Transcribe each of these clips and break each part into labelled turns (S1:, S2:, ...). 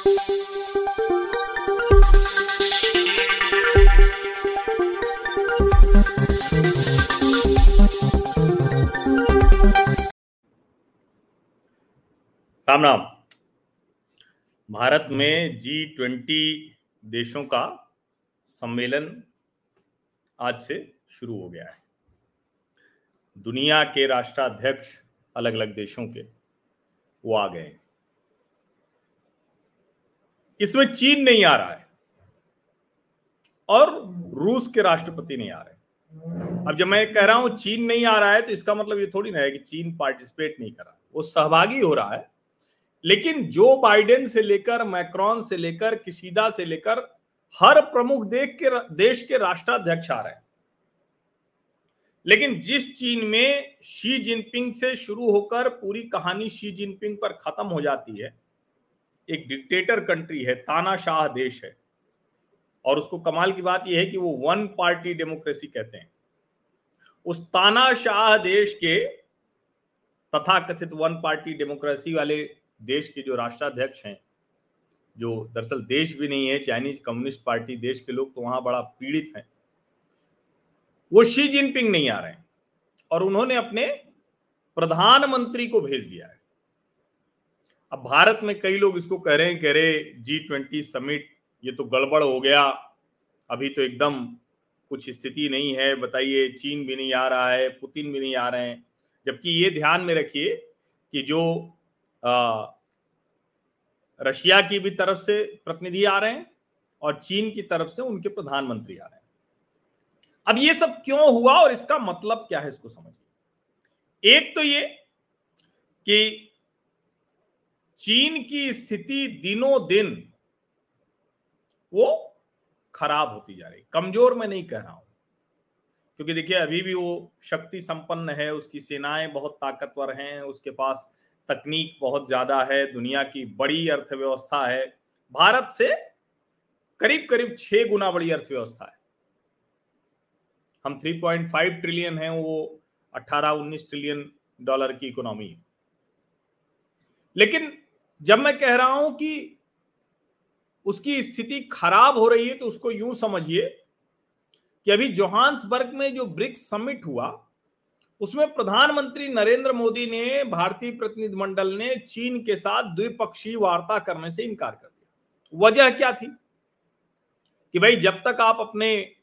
S1: राम राम भारत में G twenty देशों का सम्मेलन आज से शुरू हो गया है। दुनिया के राष्ट्राध्यक्ष अलग अलग देशों के वो आ गए इसमें चीन नहीं आ रहा है और रूस के राष्ट्रपति नहीं आ रहे अब जब मैं कह रहा हूँ चीन नहीं आ रहा है तो इसका मतलब ये थोड़ी ना है कि चीन पार्टिसिपेट नहीं कर रहा। वो सहभागी हो रहा है, लेकिन जो बाइडेन से लेकर मैक्रॉन से लेकर किशीदा से लेकर, हर प्रमुख देश के देश के राष्ट्राध्यक्ष आ रहे हैं। लेकिन जिस चीन में शी जिनपिंग से शुरू होकर पूरी कहानी शी जिनपिंग पर खत्म हो जाती है एक डिक्टेटर कंट्री है, तानाशाह देश है। और उसको कमाल की बात यह है कि वो वन पार्टी डेमोक्रेसी कहते हैं। उस तानाशाह देश के तथा कथित वन पार्टी डेमोक्रेसी वाले देश के जो राष्ट्राध्यक्ष हैं, जो दरअसल देश भी नहीं है चाइनीज़ कम्युनिस्ट पार्टी देश के लोग तो वहाँ बड़ा पीड़ित हैं। वो शी जिनपिंग नहीं आ रहे और उन्होंने अपने प्रधानमंत्री को भेज दिया है। अब भारत में कई लोग इसको कह रहे हैं, कह रहे जी ट्वेंटी समिट ये तो गड़बड़ हो गया। अभी तो एकदम कुछ स्थिति नहीं है। बताइए, चीन भी नहीं आ रहा है, पुतिन भी नहीं आ रहे हैं। जबकि ये ध्यान में रखिए कि जो रशिया की भी तरफ़ से प्रतिनिधि आ रहे हैं और चीन की तरफ़ से उनके प्रधानमंत्री आ रहे हैं। अब ये सब क्यों हुआ और इसका मतलब क्या है इसको समझिए। एक तो ये कि चीन की स्थिति दिनों दिन वो खराब होती जा रही कमज़ोर मैं नहीं कह रहा हूँ। क्योंकि देखिए, अभी भी वो शक्ति संपन्न है, उसकी सेनाएँ बहुत ताकतवर हैं, उसके पास तकनीक बहुत ज़्यादा है, दुनिया की बड़ी अर्थव्यवस्था है। भारत से करीब करीब छह गुना बड़ी अर्थव्यवस्था है। हम 3.5 ट्रिलियन है, वो 18-19 ट्रिलियन डॉलर की इकोनॉमी है। लेकिन जब मैं कह रहा हूँ कि उसकी स्थिति खराब हो रही है तो उसको यूँ समझिए कि अभी जोहान्सबर्ग में जो ब्रिक्स समिट हुआ, उसमें प्रधानमंत्री नरेंद्र मोदी ने, भारतीय प्रतिनिधिमंडल ने चीन के साथ द्विपक्षीय वार्ता करने से इनकार कर दिया। वजह क्या थी? कि भाई, जब तक आप अपने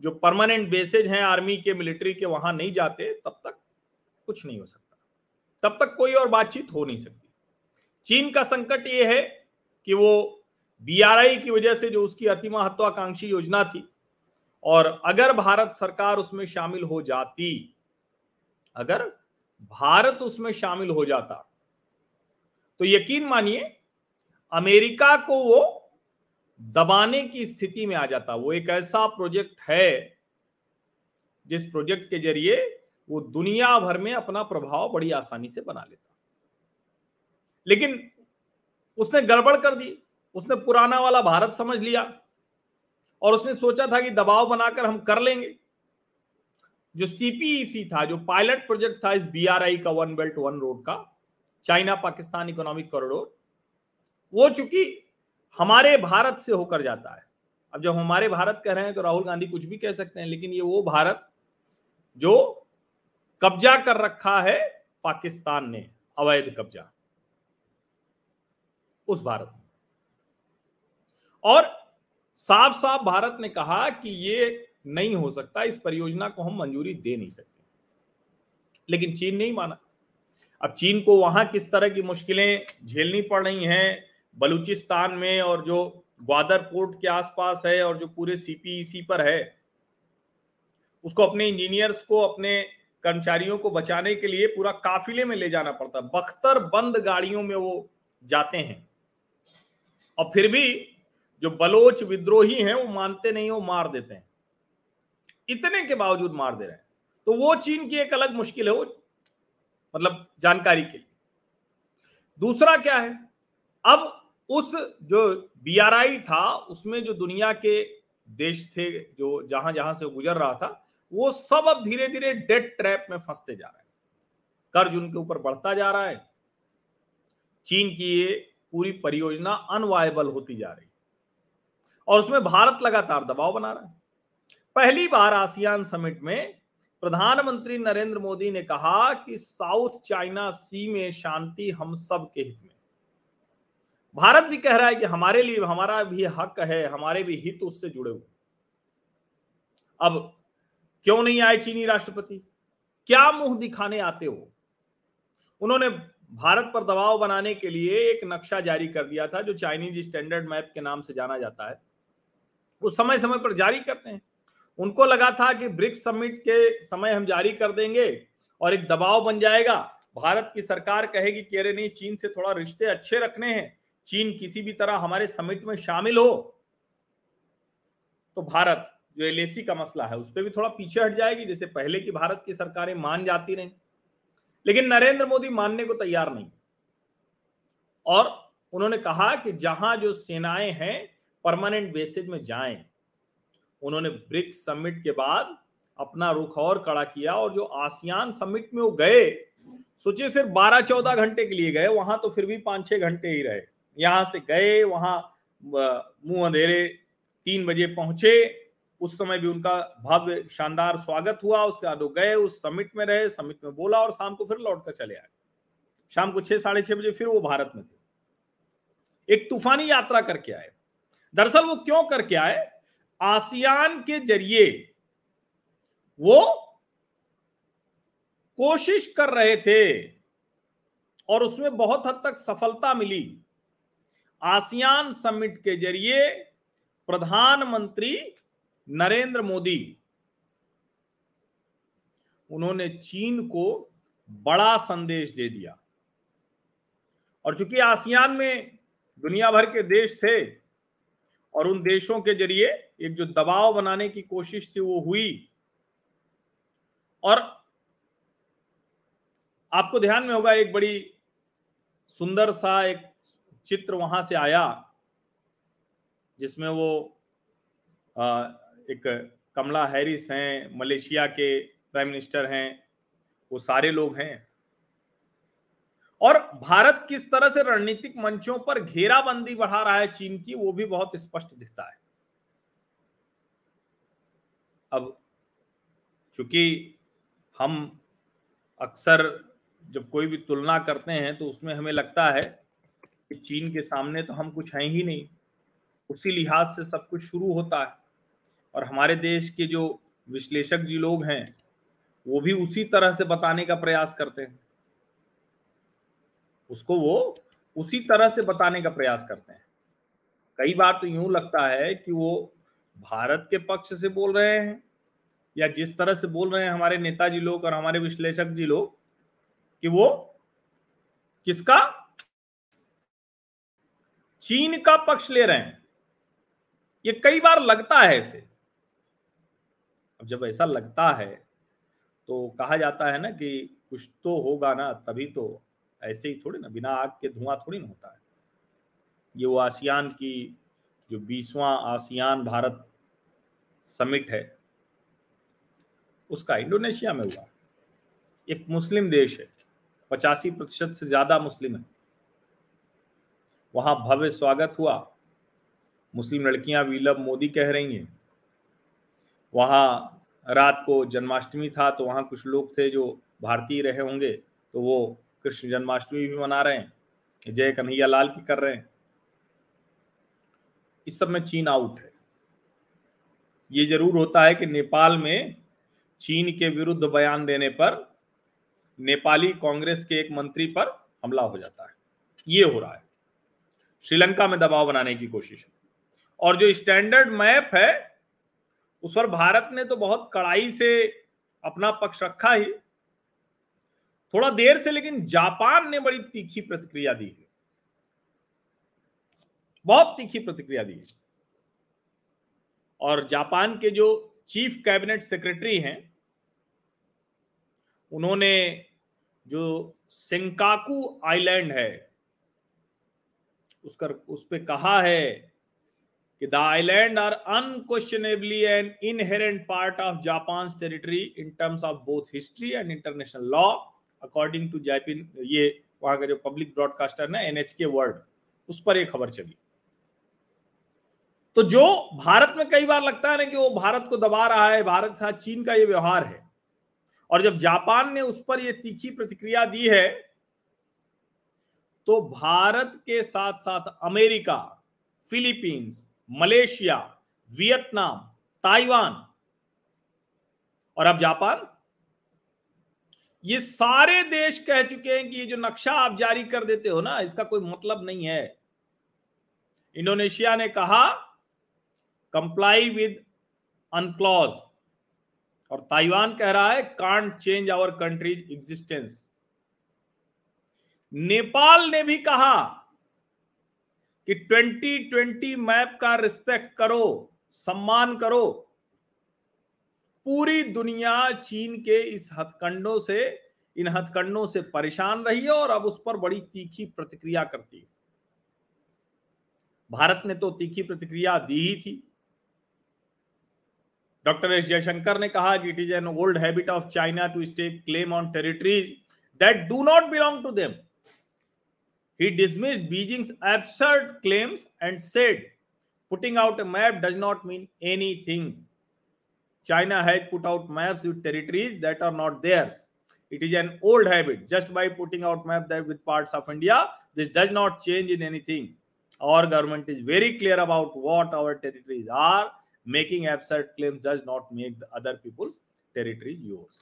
S1: जो परमानेंट बेसेज हैं आर्मी के, मिलिट्री के, वहाँ नहीं जाते, तब तक कुछ नहीं हो सकता। तब तक कोई और बातचीत हो नहीं सकती। चीन का संकट ये है कि वो बीआरआई की वजह से जो उसकी अति महत्वाकांक्षी योजना थी, और अगर भारत सरकार उसमें शामिल हो जाती, अगर भारत उसमें शामिल हो जाता तो यकीन मानिए, अमेरिका को वो दबाने की स्थिति में आ जाता। वो एक ऐसा प्रोजेक्ट है, जिस प्रोजेक्ट के ज़रिए वो दुनिया भर में अपना प्रभाव बड़ी आसानी से बना लेता। लेकिन उसने गड़बड़ कर दी, उसने पुराना वाला भारत समझ लिया और उसने सोचा था कि दबाव बनाकर हम कर लेंगे। जो सीपीईसी e था, जो पायलट प्रोजेक्ट था इस बीआरआई का वन बेल्ट वन रोड का चाइना पाकिस्तान इकोनॉमिक कॉरिडोर वो चूँकि हमारे भारत से होकर जाता है। अब जब हमारे भारत कह रहे हैं तो राहुल गांधी कुछ भी कह सकते हैं, लेकिन ये वो भारत जो कब्जा कर रखा है पाकिस्तान ने, अवैध कब्जा। उस भारत और साफ़ साफ़ भारत ने कहा कि ये नहीं हो सकता, इस परियोजना को हम मंजूरी दे नहीं सकते। लेकिन चीन नहीं माना। अब चीन को वहाँ किस तरह की मुश्किलें झेलनी पड़ रही हैं, बलूचिस्तान में और जो ग्वादर पोर्ट के आसपास है और जो पूरे सीपीईसी पर है, उसको अपने इंजीनियर्स को, अपने कर्मचारियों को बचाने के लिए पूरा काफिले में ले जाना पड़ता। है बख्तर बंद गाड़ियों में वो जाते हैं। और फिर भी जो बलोच विद्रोही हैं, वो मानते नहीं, वो मार देते हैं। इतने के बावजूद मार दे रहे हैं। तो वो चीन की एक अलग मुश्किल है, वो मतलब जानकारी के लिए। दूसरा क्या है? अब उस जो बीआरआई था, उसमें जो दुनिया के देश थे, जो जहाँ जहाँ से गुजर रहा था, वो सब अब धीरे धीरे डेट ट्रैप में फंसते जा रहे हैं। कर्ज उनके ऊपर बढ़ता जा रहा है। चीन की ये पूरी परियोजना अनवायबल होती जा रही और उसमें भारत लगातार दबाव बना रहा है। पहली बार आसियान समिट में प्रधानमंत्री नरेंद्र मोदी ने कहा कि साउथ चाइना सी में शांति हम सब के हित में। भारत भी कह रहा है कि हमारे लिए, हमारा भी हक है, हमारे भी हित उससे जुड़े हुए। अब क्यों नहीं आए चीनी राष्ट्रपति? क्या मुँह दिखाने आते हो? उन्होंने भारत पर दबाव बनाने के लिए एक नक्शा जारी कर दिया था, जो चाइनीज़ स्टैंडर्ड मैप के नाम से जाना जाता है। वो समय समय पर जारी करते हैं। उनको लगा था कि ब्रिक्स समिट के समय हम जारी कर देंगे और एक दबाव बन जाएगा। भारत की सरकार कहेगी कि अरे नहीं, चीन से थोड़ा रिश्ते अच्छे रखने हैं। चीन किसी भी तरह हमारे समिट में शामिल हो। तो भारत, जो एल का मसला है, उस पर भी थोड़ा पीछे हट जाएगी, जैसे पहले की भारत की सरकारें मान जाती रही। लेकिन नरेंद्र मोदी मानने को तैयार नहीं। और उन्होंने कहा कि जहाँ जो सेनाएँ हैं परमानेंट बेसिस में जाएँ। उन्होंने ब्रिक्स समिट के बाद अपना रुख और कड़ा किया और जो आसियान समिट में वो गए, सोचिए सिर्फ़ 12-14 घंटे के लिए गए, वहाँ तो फिर भी पाँच छह घंटे ही रहे। यहाँ से गए, वहाँ मुँह अंधेरे, तीन बजे पहुँचे उस समय भी उनका भव्य, शानदार स्वागत हुआ। उसके बाद वो गए, उस समिट में रहे समिट में बोला और शाम को फिर लौट कर चले आए। शाम को छह, साढ़े छह बजे फिर वो भारत में थे। एक तूफानी यात्रा करके आए। दरअसल वो क्यों करके आए? आसियान के ज़रिए वो कोशिश कर रहे थे और उसमें बहुत हद तक सफलता मिली। आसियान समिट के ज़रिए प्रधानमंत्री नरेंद्र मोदी, उन्होंने चीन को बड़ा संदेश दे दिया। और चूँकि आसियान में दुनिया भर के देश थे और उन देशों के ज़रिए एक जो दबाव बनाने की कोशिश थी वो हुई, और आपको ध्यान में होगा, एक बड़ी सुंदर सा एक चित्र वहाँ से आया, जिसमें वो एक कमला हैरिस हैं, मलेशिया के प्राइम मिनिस्टर हैं, वो सारे लोग हैं। और भारत किस तरह से रणनीतिक मंचों पर घेराबंदी बढ़ा रहा है चीन की, वो भी बहुत स्पष्ट दिखता है। अब चूँकि हम अक्सर जब कोई भी तुलना करते हैं तो उसमें हमें लगता है कि चीन के सामने तो हम कुछ हैं ही नहीं। उसी लिहाज से सब कुछ शुरू होता है। और हमारे देश के जो विश्लेषक जी लोग हैं, वो भी उसी तरह से बताने का प्रयास करते हैं। उसको वो उसी तरह से बताने का प्रयास करते हैं। कई बार तो यूँ लगता है कि वो भारत के पक्ष से बोल रहे हैं, या जिस तरह से बोल रहे हैं हमारे नेताजी लोग और हमारे विश्लेषक जी लोग, कि वो किसका? चीन का पक्ष ले रहे हैं। ये कई बार लगता है ऐसे अब जब ऐसा लगता है तो कहा जाता है ना कि कुछ तो होगा ना, तभी तो ऐसे ही थोड़ी ना, बिना आग के धुआँ थोड़ी ना होता है। ये वो आसियान की, जो बीसवां आसियान भारत समिट है, उसका इंडोनेशिया में हुआ। एक मुस्लिम देश है, पचासी प्रतिशत से ज़्यादा मुस्लिम है। वहाँ भव्य स्वागत हुआ। मुस्लिम लड़कियाँ वीलब मोदी कह रही हैं वहाँ रात को जन्माष्टमी था तो वहाँ कुछ लोग थे जो भारतीय रहे होंगे तो वो कृष्ण जन्माष्टमी भी मना रहे हैं, जय कन्हैया लाल की कर रहे हैं। इस सब में चीन आउट है। ये ज़रूर होता है कि नेपाल में चीन के विरुद्ध बयान देने पर नेपाली कांग्रेस के एक मंत्री पर हमला हो जाता है। ये हो रहा है। श्रीलंका में दबाव बनाने की कोशिश है। और जो स्टैंडर्ड मैप है उस पर भारत ने तो बहुत कड़ाई से अपना पक्ष रखा ही। थोड़ा देर से, लेकिन जापान ने बड़ी तीखी प्रतिक्रिया दी है। बहुत तीखी प्रतिक्रिया दी है। और जापान के जो चीफ कैबिनेट सेक्रेटरी हैं, उन्होंने जो सिंकाकू आइलैंड है उसका उस पर कहा है कि the island are unquestionably an inherent part of Japan's territory in terms of both history and international law, according to Japan ये वहाँ का जो पब्लिक ब्रॉडकास्टर ना एनएचके वर्ल्ड उस पर यह खबर चली। तो जो भारत में कई बार लगता है ना कि वो भारत को दबा रहा है, भारत के साथ चीन का ये व्यवहार है, और जब जापान ने उस पर यह तीखी प्रतिक्रिया दी है तो भारत के साथ साथ America, Philippines Malaysia, Vietnam, Taiwan और अब जापान। ये सारे देश कह चुके हैं कि ये जो नक्शा आप जारी कर देते हो ना, इसका कोई मतलब नहीं है। इंडोनेशिया ने कहा कंप्लाई विद अनक्लॉज और ताइवान कह रहा है can't change our country's existence Nepal ने भी कहा कि 2020 मैप का रिस्पेक्ट करो, सम्मान करो। पूरी दुनिया चीन के इस हथकंडों से, इन हथकंडों से परेशान रही है और अब उस पर बड़ी तीखी प्रतिक्रिया करती है। भारत ने तो तीखी प्रतिक्रिया दी ही थी। डॉक्टर एस जयशंकर ने कहा कि it is an old habit of China to stake claim on territories that do not belong to them He dismissed Beijing's absurd claims and said, putting out a map does not mean anything. China has put out maps with territories that are not theirs. It is an old habit. Just by putting out maps that with parts of India, this does not change in anything. Our government is very clear about what our territories are making absurd claims does not make the other people's territory yours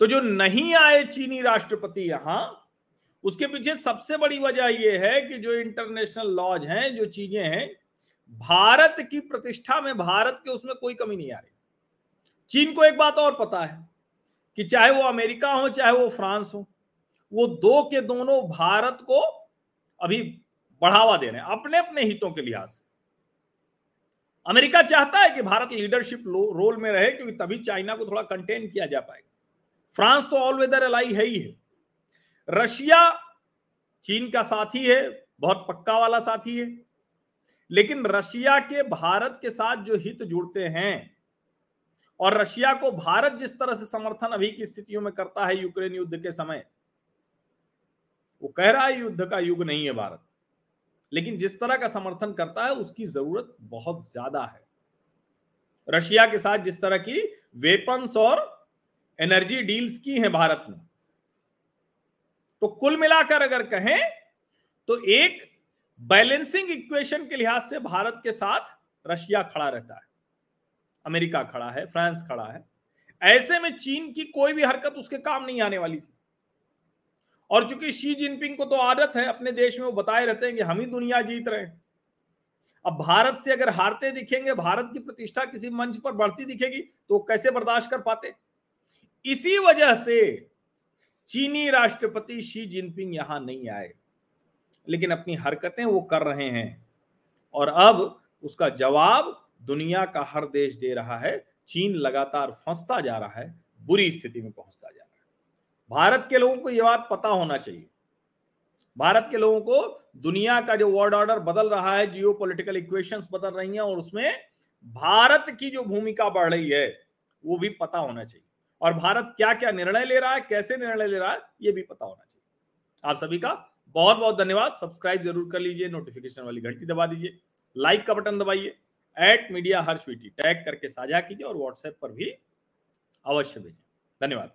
S1: तो जो नहीं आए चीनी राष्ट्रपति यहां उसके पीछे सबसे बड़ी वजह यह है कि जो इंटरनेशनल लॉज हैं, जो चीज़ें हैं, भारत की प्रतिष्ठा में भारत के उसमें कोई कमी नहीं आ रही। चीन को एक बात और पता है कि चाहे वो अमेरिका हो, चाहे वो फ्रांस हो, वो दो के दोनों भारत को अभी बढ़ावा दे रहे हैं अपने अपने हितों के लिहाज से। अमेरिका चाहता है कि भारत लीडरशिप रोल में रहे, क्योंकि तभी चाइना को थोड़ा कंटेन किया जा पाएगा। फ्रांस तो ऑल वेदर अलाई है ही है। रशिया चीन का साथी है, बहुत पक्का वाला साथी है। लेकिन रशिया के भारत के साथ जो हित जुड़ते हैं और रशिया को भारत जिस तरह से समर्थन अभी की स्थितियों में करता है यूक्रेन युद्ध के समय, वो कह रहा है युद्ध का युग नहीं है भारत। लेकिन जिस तरह का समर्थन करता है, उसकी ज़रूरत बहुत ज़्यादा है। रशिया के साथ जिस तरह की वेपन्स और एनर्जी डील्स की हैं भारत ने तो कुल मिलाकर अगर कहें तो एक बैलेंसिंग इक्वेशन के लिहाज से भारत के साथ रशिया खड़ा रहता है। अमेरिका खड़ा है, फ्रांस खड़ा है। ऐसे में चीन की कोई भी हरकत उसके काम नहीं आने वाली थी। और चूँकि शी जिनपिंग को तो आदत है, अपने देश में वो बताए रहते हैं कि हम ही दुनिया जीत रहे हैं। अब भारत से अगर हारते दिखेंगे, भारत की प्रतिष्ठा किसी मंच पर बढ़ती दिखेगी तो कैसे बर्दाश्त कर पाते? इसी वजह से चीनी राष्ट्रपति शी जिनपिंग यहाँ नहीं आए। लेकिन अपनी हरकतें वो कर रहे हैं। और अब उसका जवाब दुनिया का हर देश दे रहा है। चीन लगातार फंसता जा रहा है, बुरी स्थिति में पहुँचता जा रहा है। भारत के लोगों को यह बात पता होना चाहिए। भारत के लोगों को दुनिया का जो वर्ल्ड ऑर्डर बदल रहा है जियो पोलिटिकल इक्वेशंस बदल रही हैं और उसमें भारत की जो भूमिका बढ़ रही है, वो भी पता होना चाहिए। और भारत क्या क्या निर्णय ले रहा है, कैसे निर्णय ले रहा है, ये भी पता होना चाहिए। आप सभी का बहुत बहुत धन्यवाद। सब्सक्राइब ज़रूर कर लीजिए नोटिफिकेशन वाली घंटी दबा दीजिए लाइक का बटन दबाइए एट मीडिया हर स्वीटी टैग करके साझा कीजिए और व्हाट्सएप पर भी अवश्य भेजिए धन्यवाद।